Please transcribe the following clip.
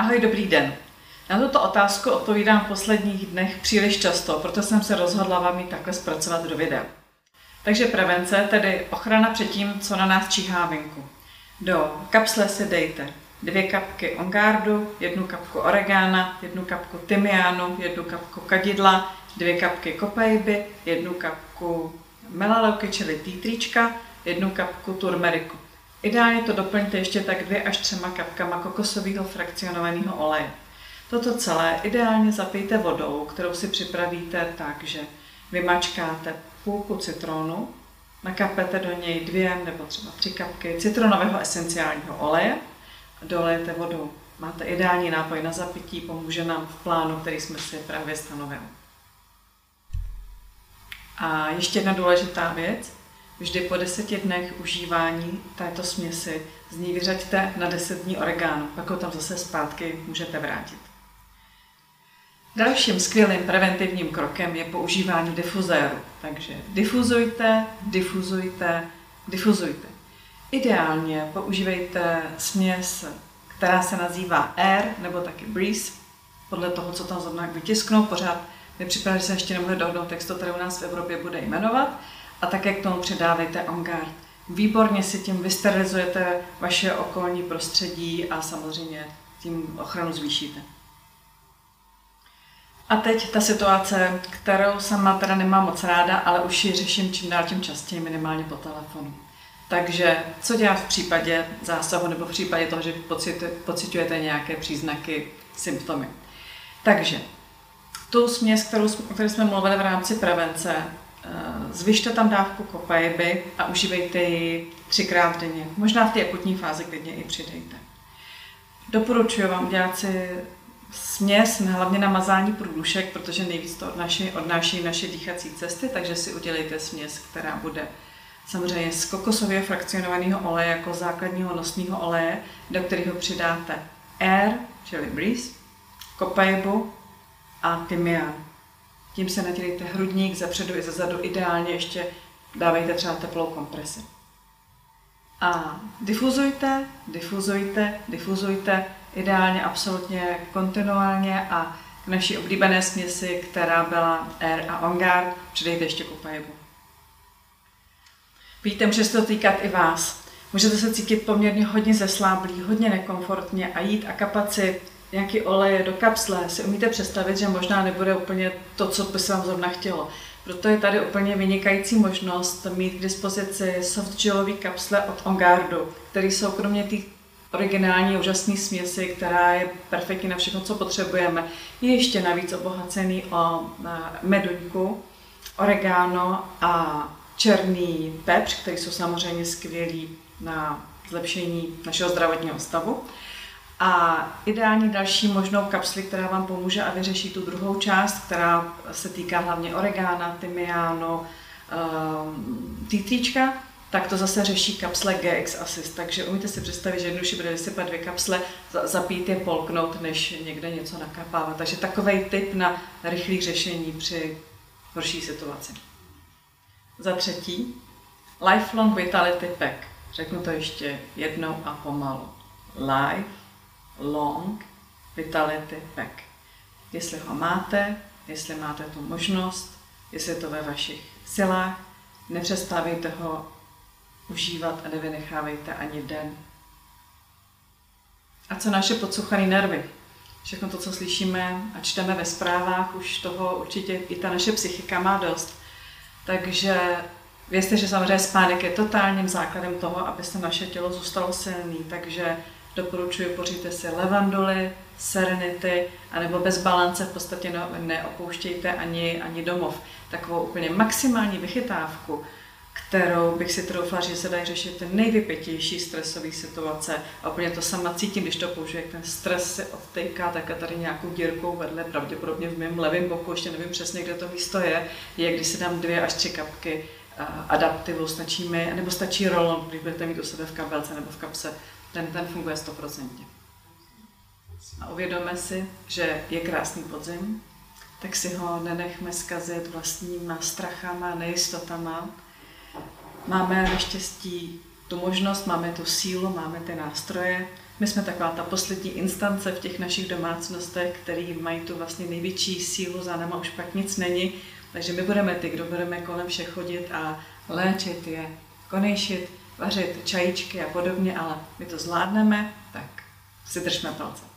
Ahoj, dobrý den. Na tuto otázku odpovídám v posledních dnech příliš často, proto jsem se rozhodla vám ji takhle zpracovat do videa. Takže prevence, tedy ochrana před tím, co na nás číhá venku. Do kapsle si dejte dvě kapky ongardu, jednu kapku oregana, jednu kapku tymiánu, jednu kapku kadidla, dvě kapky kopejby, jednu kapku melaleuky, čili týtrička, jednu kapku turmeriku. Ideálně to doplňte ještě tak dvě až třema kapkama kokosového frakcionovaného oleje. Toto celé ideálně zapijte vodou, kterou si připravíte tak, že vymačkáte půlku citronu, nakapete do něj dvě nebo třeba tři kapky citronového esenciálního oleje a dolejete vodou. Máte ideální nápoj na zapití, pomůže nám v plánu, který jsme si právě stanovili. A ještě jedna důležitá věc. Vždy po deseti dnech užívání této směsi z ní vyřaďte na 10 dní oregano, pak ho tam zase zpátky můžete vrátit. Dalším skvělým preventivním krokem je používání difuzéru. Takže difuzujte, difuzujte, difuzujte. Ideálně používejte směs, která se nazývá Air nebo taky Breeze, podle toho, co tam zrovna vytisknou. Pořád mi připadá, že se ještě nemohli dohodnout textu, který u nás v Evropě bude jmenovat. A také k tomu přidávejte On Guard. Výborně si tím vysterilizujete vaše okolní prostředí a samozřejmě tím ochranu zvýšíte. A teď ta situace, kterou sama teda nemám moc ráda, ale už ji řeším čím dál tím častěji, minimálně po telefonu. Takže co dělat v případě zásahu nebo v případě toho, že pocitujete nějaké příznaky, symptomy. Takže tu směs, kterou, o které jsme mluvili v rámci prevence, zvyšte tam dávku kopajby a užívejte ji třikrát denně. Možná v té akutní fázi klidně i přidejte. Doporučuji vám udělat si směs, hlavně na mazání průdušek, protože nejvíc to odnáší, odnáší naše dýchací cesty, takže si udělejte směs, která bude samozřejmě z kokosově frakcionovaného oleje jako základního nosního oleje, do kterého přidáte air, čili breeze, kopajbu a tymián. Tím se nadělejte hrudník ze předu i ze zadu, ideálně ještě dávejte třeba teplou kompresi. A difuzujte, difuzujte, difuzujte, ideálně absolutně kontinuálně a k naší oblíbené směsi, která byla Air a Ongard, přidejte ještě může se to týkat i vás. Můžete se cítit poměrně hodně zesláblý, hodně nekomfortně a jít a kapat si nějaký olej do kapsle, si umíte představit, že možná nebude úplně to, co by se vám zrovna chtělo. Proto je tady úplně vynikající možnost mít k dispozici soft gelový kapsle od Ongardu, které jsou kromě té originální úžasné směsi, která je perfektní na všechno, co potřebujeme. Je ještě navíc obohacený o meduňku, oregano a černý pepř, který jsou samozřejmě skvělý na zlepšení našeho zdravotního stavu. A ideální další možnou kapsli, která vám pomůže a vyřeší tu druhou část, která se týká hlavně oregana, tymiánu, ehm, týtříčka, tak to zase řeší kapsle GX Assist. Takže umíte si představit, že jednoduše bude vysypat dvě kapsle, zapít je, polknout, než někde něco nakapávat. Takže takový tip na rychlé řešení při horší situaci. Za třetí, Lifelong Vitality Pack. Řeknu to ještě jednou a pomalu. Lifelong Vitality Pack. Jestli ho máte, jestli máte tu možnost, jestli je to ve vašich silách, nepřestávejte ho užívat a nevynechávejte ani den. A co naše podsuchané nervy? Všechno to, co slyšíme a čteme ve zprávách, už toho určitě i ta naše psychika má dost. Takže vězte, že samozřejmě spánek je totálním základem toho, aby se naše tělo zůstalo silný. Takže doporučuji poříte si levanduly, serenity, anebo bez balance v podstatě neopouštějte ani, ani domov. Takovou úplně maximální vychytávku kterou bych si troufla, že se dají řešit ty nejvypětější stresové situace. A úplně to sama cítím, když to použiju, jak ten stres se odtejká takhle tady nějakou dírkou vedle, pravděpodobně v mém levém boku, ještě nevím přesně, kde to místo je, je, když si dám dvě až tři kapky adaptivu, stačí mi, nebo stačí rolon, když budete mít u sebe v kabelce nebo v kapse, ten, ten funguje 100%. A uvědomme si, že je krásný podzim, tak si ho nenechme zkazit vlastníma strachama, nejistotama, Máme naštěstí tu možnost, máme tu sílu, máme ty nástroje. My jsme taková ta poslední instance v těch našich domácnostech, který mají tu vlastně největší sílu, za náma už pak nic není. Takže my budeme ty, kdo budeme kolem všech chodit a léčit je, konejšit, vařit čajíčky a podobně, ale my to zvládneme, tak si držme palce.